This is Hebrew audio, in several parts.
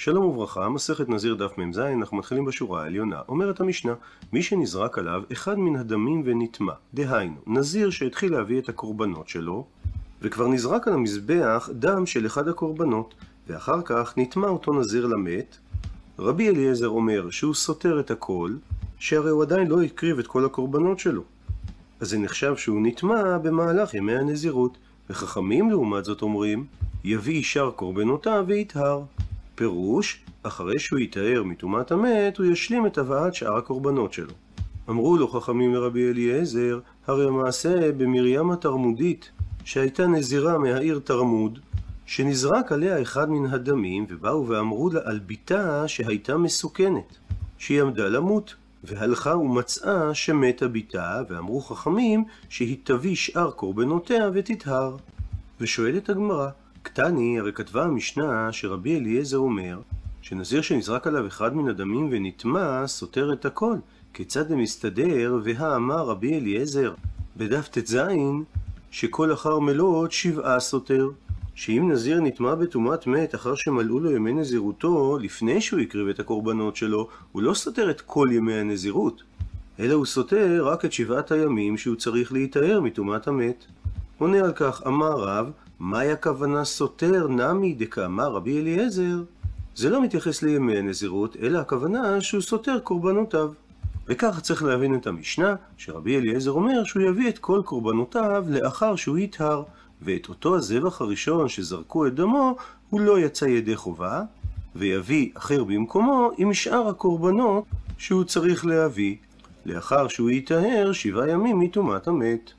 שלום וברכה, מסכת נזיר דף מ"ז, אנחנו מתחילים בשורה העליונה. אומרת המשנה, מי שנזרק עליו אחד מן הדמים ונטמע, דהיינו, נזיר שהתחיל להביא את הקורבנות שלו, וכבר נזרק על המזבח דם של אחד הקורבנות, ואחר כך נטמע אותו נזיר למת. רבי אליעזר אומר שהוא סותר את הכל, שהרי הוא עדיין לא הקריב את כל הקורבנות שלו. אז זה נחשב שהוא נטמע במהלך ימי הנזירות, וחכמים לעומת זאת אומרים, יביא שאר קורבנותיו ויטהר. פירוש, אחרי שהוא יטהר מטומאת המת, הוא ישלים את הבאת שאר הקורבנות שלו. אמרו לו חכמים לרבי אליעזר, הרי המעשה במרים התרמודית, שהייתה נזירה מהעיר תרמוד, שנזרק עליה אחד מן הדמים, ובאו ואמרו לה על בתה שהייתה מסוכנת, שהיא עמדה למות, והלכה ומצאה שמתה בתה, ואמרו חכמים שהיא תביא שאר קורבנותיה ותטהר. ושואלת הגמרא, קטני, הרי כתבה המשנה שרבי אליעזר אומר שנזיר שנזרק עליו אחד מן הדמים ונטמע סותר את הכל. כיצד זה מסתדר, והאמר רבי אליעזר בדף ט"ז שכל אחר מלות שבעה סותר. שאם נזיר נטמע בטומאת מת אחר שמלאו לו ימי נזירותו לפני שהוא הקריב את הקורבנות שלו, הוא לא סותר את כל ימי הנזירות, אלא הוא סותר רק את שבעת הימים שהוא צריך להיטהר מטומאת המת. עונה על כך, אמר רב, מהי הכוונה סותר נמי דקאמר רבי אליעזר? זה לא מתייחס לימי הנזירות, אלא הכוונה שהוא סותר קורבנותיו. וכך צריך להבין את המשנה, שרבי אליעזר אומר שהוא יביא את כל קורבנותיו לאחר שהוא יטהר, ואת אותו הזבח הראשון שזרקו את דמו, הוא לא יצא ידי חובה, ויביא אחר במקומו עם שאר הקורבנות שהוא צריך להביא, לאחר שהוא יטהר שבעה ימים מטומאת המת.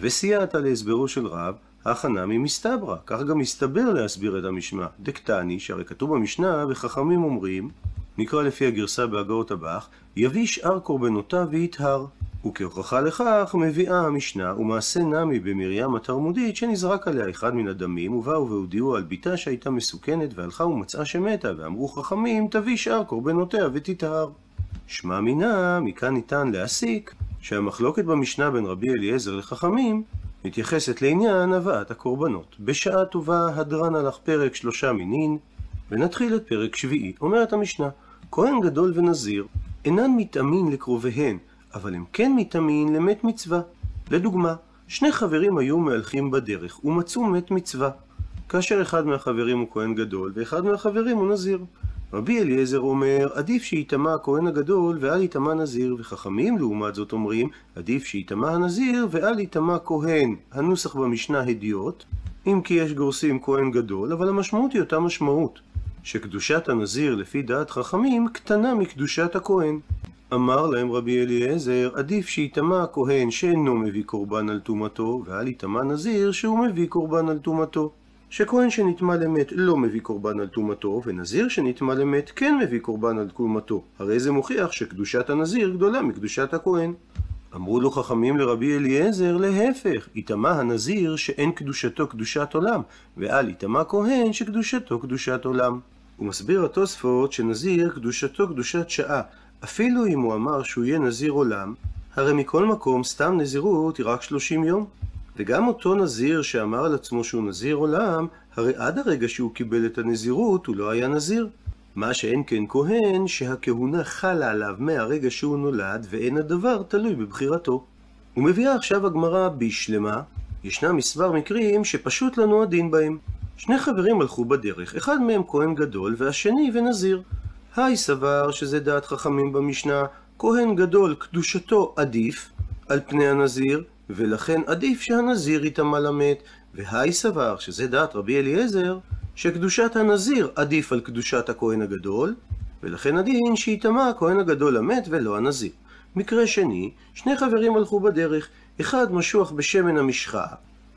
וסייעת להסברו של רב, הכנה ממסתברא, כך גם מסתבר להסביר את המשנה. דקטני, שהרי כתוב במשנה, וחכמים אומרים, נקרא לפי הגרסה בהגאות הבח, יביא שאר קורבנותיו ויטהר. וכהוכחה לכך מביאה המשנה ומעשה נמי במרים התרמודית שנזרק עליה אחד מן הדמים ובאו והודיעו על בתה שהייתה מסוכנת והלכה ומצאה שמתה ואמרו חכמים תביא שאר קורבנותיה ותטהר. שמע מינה, מכאן ניתן להסיק שהמחלוקת במשנה בין רבי אליעזר לחכמים מתייחסת לעניין הבאת הקורבנות. בשעה טובה הדרן הלך פרק שלושה מינין, ונתחיל את פרק שביעי. אומרת המשנה, כהן גדול ונזיר אינן מתאמין לקרוביהן, אבל הם כן מתאמין למת מצווה. לדוגמה, שני חברים היו מהלכים בדרך ומצאו מת מצווה, כאשר אחד מהחברים הוא כהן גדול ואחד מהחברים הוא נזיר. רבי אליעזר אומר, עדיף שיטמע הכהן הגדול ואל יטמע נזיר, וחכמים לעומת זאת אומרים, עדיף שיטמע הנזיר ואל יטמע כהן. הנוסח במשנה הדיוט, אם כי יש גורסים כהן גדול, אבל המשמעות היא אותה משמעות, שקדושת הנזיר לפי דעת חכמים קטנה מקדושת הכהן. אמר להם רבי אליעזר, עדיף שיטמע הכהן שאינו מביא קורבן על טומאתו, ואל יטמע נזיר שהוא מביא קורבן על טומאתו. שכהן שנטמע למת לא מביא קורבן על טומאתו, ונזיר שנטמע למת כן מביא קורבן על טומאתו. הרי זה מוכיח שקדושת הנזיר גדולה מקדושת הכהן. אמרו לו חכמים לרבי אליעזר, להפך, יטמע הנזיר שאין קדושתו קדושת עולם, ואל יטמע כהן שקדושתו קדושת עולם. הוא מסביר התוספות שנזיר קדושתו קדושת שעה, אפילו אם הוא אמר שהוא יהיה נזיר עולם, הרי מכל מקום סתם נזירות היא רק 30 יום. וגם אותו נזיר שאמר על עצמו שהוא נזיר עולם, הרי עד הרגע שהוא קיבל את הנזירות הוא לא היה נזיר. מה שאין כן כהן, שהכהונה חלה עליו מהרגע שהוא נולד, ואין הדבר תלוי בבחירתו. ומביאה עכשיו הגמרא בשלמה, ישנם מספר מקרים שפשוט לנו הדין בהם. שני חברים הלכו בדרך, אחד מהם כהן גדול והשני ונזיר. היי סבר שזה דעת חכמים במשנה, כהן גדול קדושתו עדיף על פני הנזיר, ולכן עדיף שהנזיר יטמע למת, והי סבר שזה דעת רבי אליעזר, שקדושת הנזיר עדיף על קדושת הכהן הגדול, ולכן הדין שיטמע הכהן הגדול למת ולא הנזיר. מקרה שני, שני חברים הלכו בדרך, אחד משוח בשמן המשחה,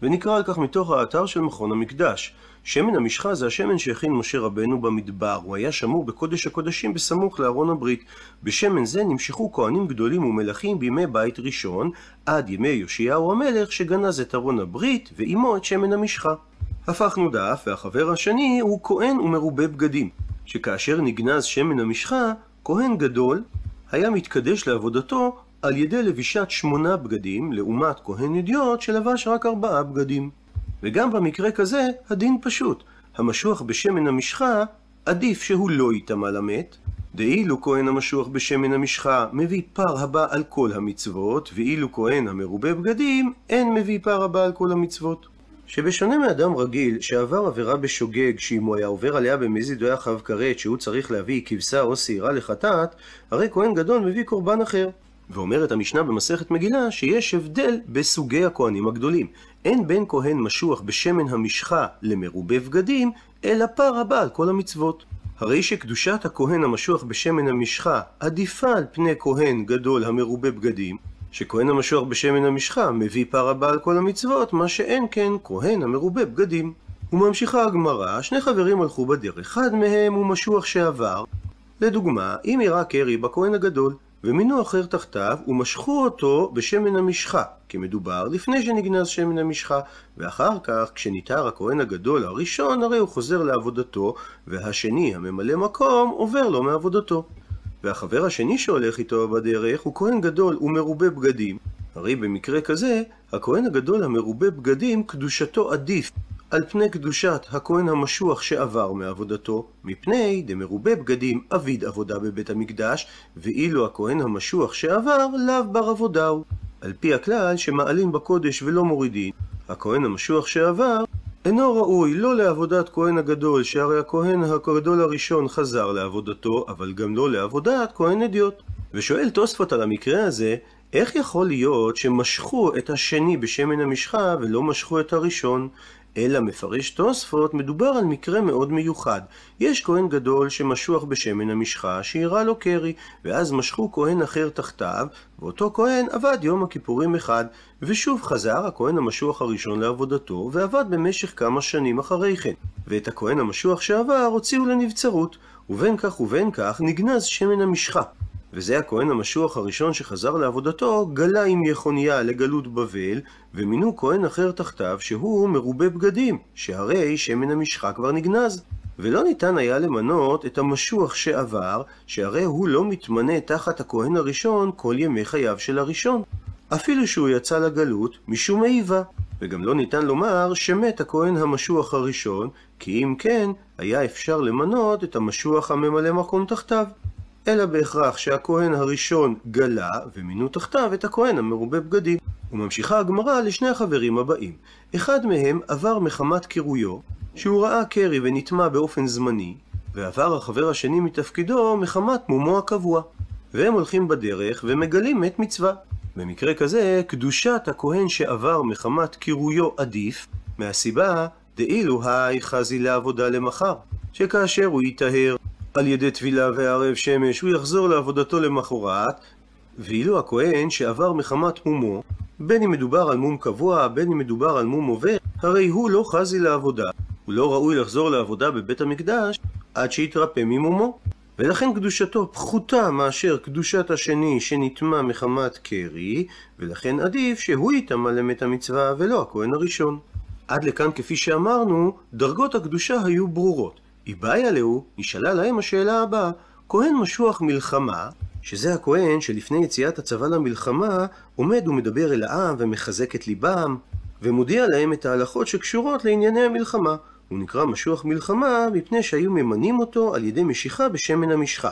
ונקרא על כך מתוך האתר של מכון המקדש. שמן המשחה זה השמן שהכין משה רבנו במדבר, הוא היה שמור בקודש הקודשים בסמוך לארון הברית. בשמן זה נמשכו כהנים גדולים ומלכים בימי בית ראשון, עד ימי יאשיהו המלך שגנז את ארון הברית, ועמו את שמן המשחה. הפכנו דף, והחבר השני הוא כהן ומרובה בגדים, שכאשר נגנז שמן המשחה, כהן גדול היה מתקדש לעבודתו על ידי לבישת שמונה בגדים, לעומת כהן ידיעות שלבש רק ארבעה בגדים. וגם במקרה כזה, הדין פשוט. המשוח בשמן המשחה עדיף שהוא לא יטמא למת, דאילו כהן המשוח בשמן המשחה מביא פר הבא על כל המצוות, ואילו כהן המרובה בגדים אין מביא פר הבא על כל המצוות. שבשונה מאדם רגיל שעבר עבירה בשוגג שאם הוא היה עובר עליה במזיד או היה חב כרת שהוא צריך להביא כבשה או שעירה לחטאת, הרי כהן גדול מביא קורבן אחר. ואומרת המשנה במסכת מגילה שיש הבדל בסוגי הכהנים הגדולים. אין בין כהן משוח בשמן המשחה למרובה בגדים, אלא פר הבא על כל המצוות. הרי שקדושת הכהן המשוח בשמן המשחה עדיפה על פני כהן גדול המרובה בגדים, שכהן המשוח בשמן המשחה מביא פר הבא על כל המצוות, מה שאין כן כהן המרובה בגדים. וממשיכה הגמרא, שני חברים הלכו בדרך, אחד מהם הוא משוח שעבר, לדוגמה, אם יראה קרי בכהן הגדול, ומינו אחר תחתיו, ומשכו אותו בשמן המשחה, כי מדובר לפני שנגנז שמן המשחה, ואחר כך, כשניתר הכהן הגדול הראשון, הרי הוא חוזר לעבודתו, והשני, הממלא מקום, עובר לו מעבודתו. והחבר השני שהולך איתו בדרך הוא כהן גדול ומרובה בגדים. הרי במקרה כזה, הכהן הגדול המרובה בגדים, קדושתו עדיף על פני קדושת הכהן המשוח שעבר מעבודתו, מפני דמרובה בגדים אביד עבודה בבית המקדש, ואילו הכהן המשוח שעבר לאו בר עבודה הוא. על פי הכלל שמעלים בקודש ולא מורידים, הכהן המשוח שעבר אינו ראוי לא לעבודת כהן הגדול, שהרי הכהן הגדול הראשון חזר לעבודתו, אבל גם לא לעבודת כהן אדיוט. ושואל תוספות על המקרה הזה, איך יכול להיות שמשכו את השני בשמן המשחה ולא משכו את הראשון? אלא מפרש תוספות, מדובר על מקרה מאוד מיוחד. יש כהן גדול שמשוח בשמן המשחה, שאירע לו קרי, ואז משכו כהן אחר תחתיו, ואותו כהן עבד יום הכיפורים אחד, ושוב חזר הכהן המשוח הראשון לעבודתו, ועבד במשך כמה שנים אחרי כן. ואת הכהן המשוח שעבר הוציאו לנבצרות, ובין כך ובין כך נגנז שמן המשחה. וזה הכהן המשוח הראשון שחזר לעבודתו, גלה עם יחוניה לגלות בבל, ומינו כהן אחר תחתיו שהוא מרובה בגדים, שהרי שמן המשחה כבר נגנז. ולא ניתן היה למנות את המשוח שעבר, שהרי הוא לא מתמנה תחת הכהן הראשון כל ימי חייו של הראשון. אפילו שהוא יצא לגלות משום איבה. וגם לא ניתן לומר שמת הכהן המשוח הראשון, כי אם כן, היה אפשר למנות את המשוח הממלא מקום תחתיו. אלא בהכרח שהכהן הראשון גלה, ומינו תחתיו את הכהן המרובה בגדים. וממשיכה הגמרא לשני החברים הבאים. אחד מהם עבר מחמת קירויו, שהוא ראה קרי ונטמע באופן זמני, ועבר החבר השני מתפקידו מחמת מומו הקבוע. והם הולכים בדרך ומגלים מת מצווה. במקרה כזה, קדושת הכהן שעבר מחמת קירויו עדיף, מהסיבה דאילו היי חזי לעבודה למחר, שכאשר הוא יטהר על ידי טבילה וערב שמש, הוא יחזור לעבודתו למחרת, ואילו הכהן שעבר מחמת מומו, בין אם מדובר על מום קבוע, בין אם מדובר על מום עובר, הרי הוא לא חזי לעבודה. הוא לא ראוי לחזור לעבודה בבית המקדש עד שיתרפא ממומו. ולכן קדושתו פחותה מאשר קדושת השני שנטמע מחמת קרי, ולכן עדיף שהוא יטמע למת המצווה ולא הכהן הראשון. עד לכאן, כפי שאמרנו, דרגות הקדושה היו ברורות. איבאיה להו, נשאלה להם השאלה הבאה, כהן משוח מלחמה, שזה הכהן שלפני יציאת הצבא למלחמה, עומד ומדבר אל העם ומחזק את ליבם, ומודיע להם את ההלכות שקשורות לענייני המלחמה. הוא נקרא משוח מלחמה מפני שהיו ממנים אותו על ידי משיכה בשמן המשחה.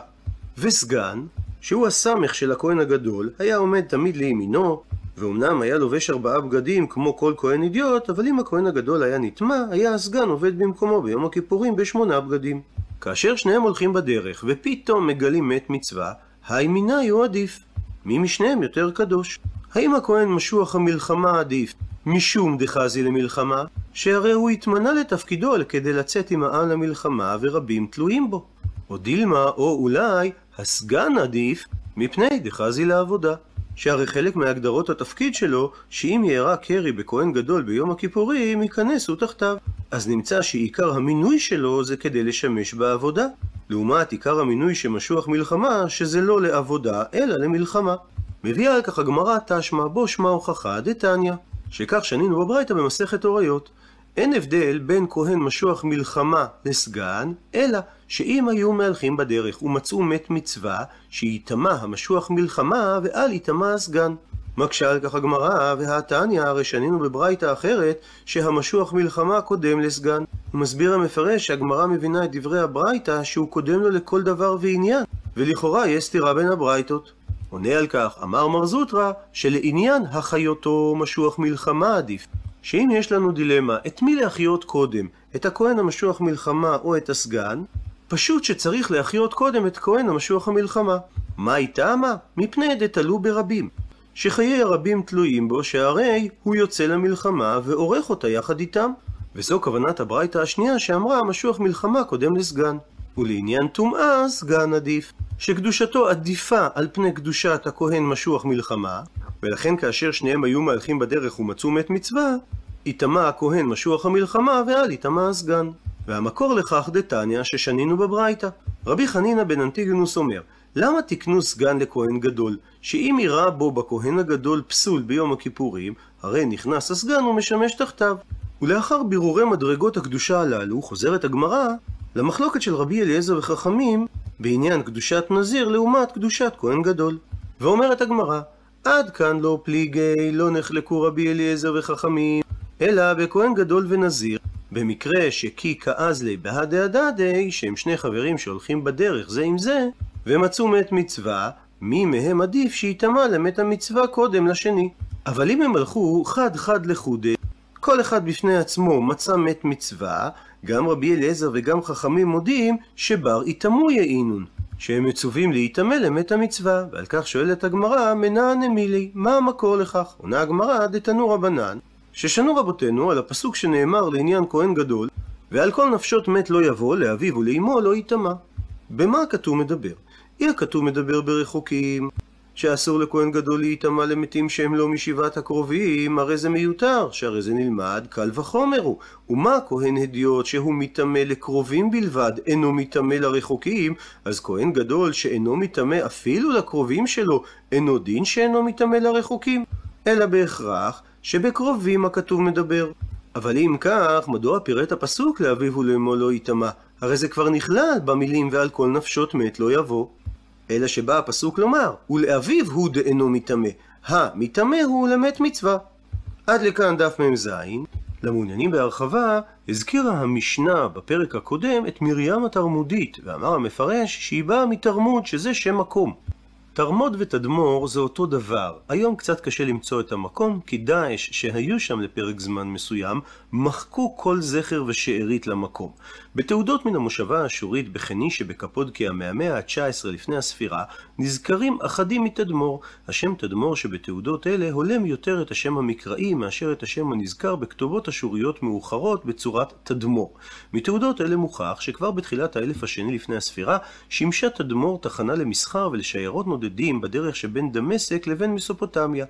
וסגן, שהוא הסמך של הכהן הגדול, היה עומד תמיד לימינו, ואומנם היה לובש ארבעה בגדים כמו כל כהן אידיוט, אבל אם הכהן הגדול היה נטמע, היה הסגן עובד במקומו ביום הכיפורים בשמונה בגדים. כאשר שניהם הולכים בדרך, ופתאום מגלים מת מצווה, הימיני הוא עדיף. מי משניהם יותר קדוש? האם הכהן משוח המלחמה עדיף משום דחזי למלחמה, שהרי הוא התמנה לתפקידו כדי לצאת עם העם למלחמה ורבים תלויים בו. או דילמה, או אולי, הסגן עדיף מפני דחזי לעבודה. שהרי חלק מהגדרות התפקיד שלו, שאם יארע קרי בכהן גדול ביום הכיפורים, ייכנסו תחתיו. אז נמצא שעיקר המינוי שלו זה כדי לשמש בעבודה. לעומת עיקר המינוי שמשוח מלחמה, שזה לא לעבודה, אלא למלחמה. מביאה על כך הגמרא תשמע בו שמע הוכחה דתניא, שכך שנינו בברייתא במסכת הוריות. אין הבדל בין כהן משוח מלחמה לסגן, אלא שאם היו מהלכים בדרך ומצאו מת מצווה, שייטמע המשוח מלחמה ואל ייטמע הסגן. מקשה על כך הגמרא, והתניא, הרי שנינו בברייתא אחרת, שהמשוח מלחמה קודם לסגן. הוא מסביר המפרש שהגמרא מבינה את דברי הברייתא שהוא קודם לו לכל דבר ועניין, ולכאורה יש סתירה בין הברייתות. עונה על כך, אמר מר זוטרא, שלעניין החיותו משוח מלחמה עדיף. שאם יש לנו דילמה, את מי להחיות קודם, את הכהן המשוח מלחמה או את הסגן, פשוט שצריך להחיות קודם את כהן המשוח המלחמה. מה איתה מה? מפני דתלו ברבים. שחיי הרבים תלויים בו, שהרי הוא יוצא למלחמה ועורך אותה יחד איתם. וזו כוונת הברייתא השנייה שאמרה משוח מלחמה קודם לסגן. ולעניין טומאה, סגן עדיף. שקדושתו עדיפה על פני קדושת הכהן משוח מלחמה, ולכן כאשר שניהם היו מהלכים בדרך ומצאו מת מצווה, יטמע הכהן משוח המלחמה ואל יטמע הסגן. והמקור לכך דתניא ששנינו בברייתא. רבי חנינא בן אנטיגנוס אומר, למה תקנו סגן לכהן גדול? שאם יראה בו בכהן הגדול פסול ביום הכיפורים, הרי נכנס הסגן ומשמש תחתיו. ולאחר בירורי מדרגות הקדושה הללו, חוזרת הגמרא למחלוקת של רבי אליעזר וחכמים בעניין קדושת נזיר לעומת קדושת כהן גדול. ואומרת הגמרא, עד כאן לא פליגי, לא נחלקו רבי אליעזר וחכמים, אלא בכהן גדול ונזיר, במקרה שכי כאזלי בהדה הדדי, שהם שני חברים שהולכים בדרך זה עם זה, ומצאו מת מצווה, מי מהם עדיף שיטמע למת המצווה קודם לשני. אבל אם הם הלכו חד חד לחודי, כל אחד בפני עצמו מצא מת מצווה, גם רבי אליעזר וגם חכמים מודיעים שבר יטמאו יעינון, שהם מצווים להיטמא למת המצווה, ועל כך שואלת הגמרא, מנען אמילי, מה המקור לכך? עונה הגמרא, דתנו רבנן, ששנו רבותינו על הפסוק שנאמר לעניין כהן גדול, ועל כל נפשות מת לא יבוא, לאביו ולאמו לא יטמא. במה הכתוב מדבר? אי הכתוב מדבר ברחוקים, שאסור לכהן גדול להיטמע למתים שהם לא משבעת הקרובים, הרי זה מיותר, שהרי זה נלמד קל וחומר הוא. ומה כהן הדיוט שהוא מטמא לקרובים בלבד, אינו מטמא לרחוקים, אז כהן גדול שאינו מטמא אפילו לקרובים שלו, אינו דין שאינו מטמא לרחוקים, אלא בהכרח שבקרובים הכתוב מדבר. אבל אם כך, מדוע פירט הפסוק לאביו ולאמו לא יטמע? הרי זה כבר נכלל במילים ועל כל נפשות מת לא יבוא. אלא שבא הפסוק לומר, ולאביו הוא דאינו מטמא, המטמא הוא למת מצווה. עד לכאן דף מ"ז. למעוניינים בהרחבה, הזכירה המשנה בפרק הקודם את מרים התרמודית, ואמר המפרש שהיא באה מתרמוד שזה שם מקום. תרמוד ותדמור זה אותו דבר. היום קצת קשה למצוא את המקום, כי דאעש, שהיו שם לפרק זמן מסוים, מחקו כל זכר ושארית למקום. בתעודות מן המושבה האשורית בחני שבקפודקיה מהמאה ה-19 לפני הספירה, נזכרים אחדים מתדמור. השם תדמור שבתעודות אלה הולם יותר את השם המקראי מאשר את השם הנזכר בכתובות אשוריות מאוחרות בצורת תדמור. מתעודות אלה מוכח שכבר בתחילת האלף השני לפני הספירה, שימשה תדמור תחנה למסחר ולשיירות נודדים בדרך שבין דמשק לבין מסופוטמיה.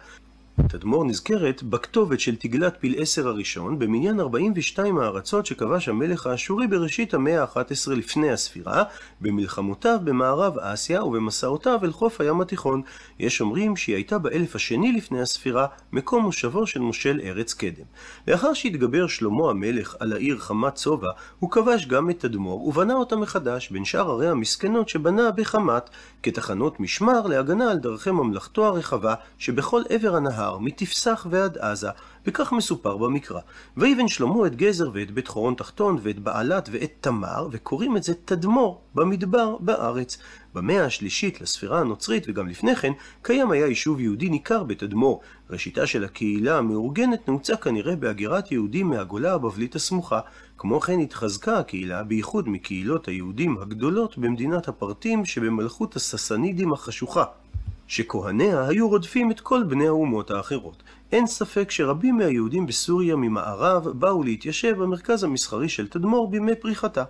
תדמור נזכרת בכתובת של תגלת פלעשר הראשון במניין 42 הארצות שכבש המלך האשורי בראשית המאה ה-11 לפני הספירה, במלחמותיו במערב אסיה ובמסעותיו אל חוף הים התיכון. יש אומרים שהיא הייתה באלף השני לפני הספירה, מקום מושבו של מושל ארץ קדם. לאחר שהתגבר שלמה המלך על העיר חמת צובע, הוא כבש גם את תדמור ובנה אותה מחדש בין שאר ערי המסכנות שבנה בחמת, כתחנות משמר להגנה על דרכי ממלכתו הרחבה שבכל עבר הנהר. הנהר, מתפסח ועד עזה, וכך מסופר במקרא. ויבן שלמה את גזר ואת בית חורון תחתון ואת בעלת ואת תמר, וקוראים את זה תדמור, במדבר, בארץ. במאה השלישית לספירה הנוצרית, וגם לפני כן, קיים היה יישוב יהודי ניכר בתדמור. ראשיתה של הקהילה המאורגנת נעוצה כנראה בהגירת יהודים מהגולה הבבלית הסמוכה. כמו כן התחזקה הקהילה בייחוד מקהילות היהודים הגדולות במדינת הפרטים שבמלכות הססנידים החשוכה. שכהניה היו רודפים את כל בני האומות האחרות. אין ספק שרבים מהיהודים בסוריה ממערב באו להתיישב במרכז המסחרי של תדמור בימי פריחתה.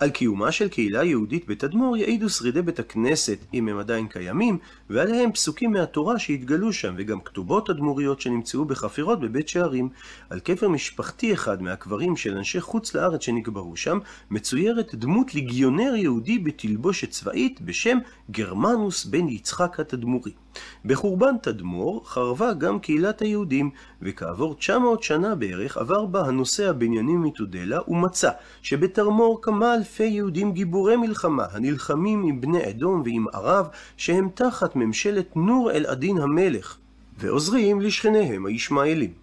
על קיומה של קהילה יהודית בתדמור יעידו שרידי בית הכנסת, אם הם עדיין קיימים, ועליהם פסוקים מהתורה שהתגלו שם, וגם כתובות תדמוריות שנמצאו בחפירות בבית שערים. על קבר משפחתי אחד מהקברים של אנשי חוץ לארץ שנקברו שם, מצוירת דמות ליגיונר יהודי בתלבושת צבאית בשם גרמנוס בן יצחק התדמורי. בחורבן תדמור חרבה גם קהילת היהודים, וכעבור 900 שנה בערך עבר בה הנוסע בנימין מתודלה ומצא שבתרמור כמה יהודים גיבורי מלחמה הנלחמים עם בני אדום ועם ערב שהם תחת ממשלת נור אל-עדין המלך. ועוזרים לשכניהם הישמעאלים.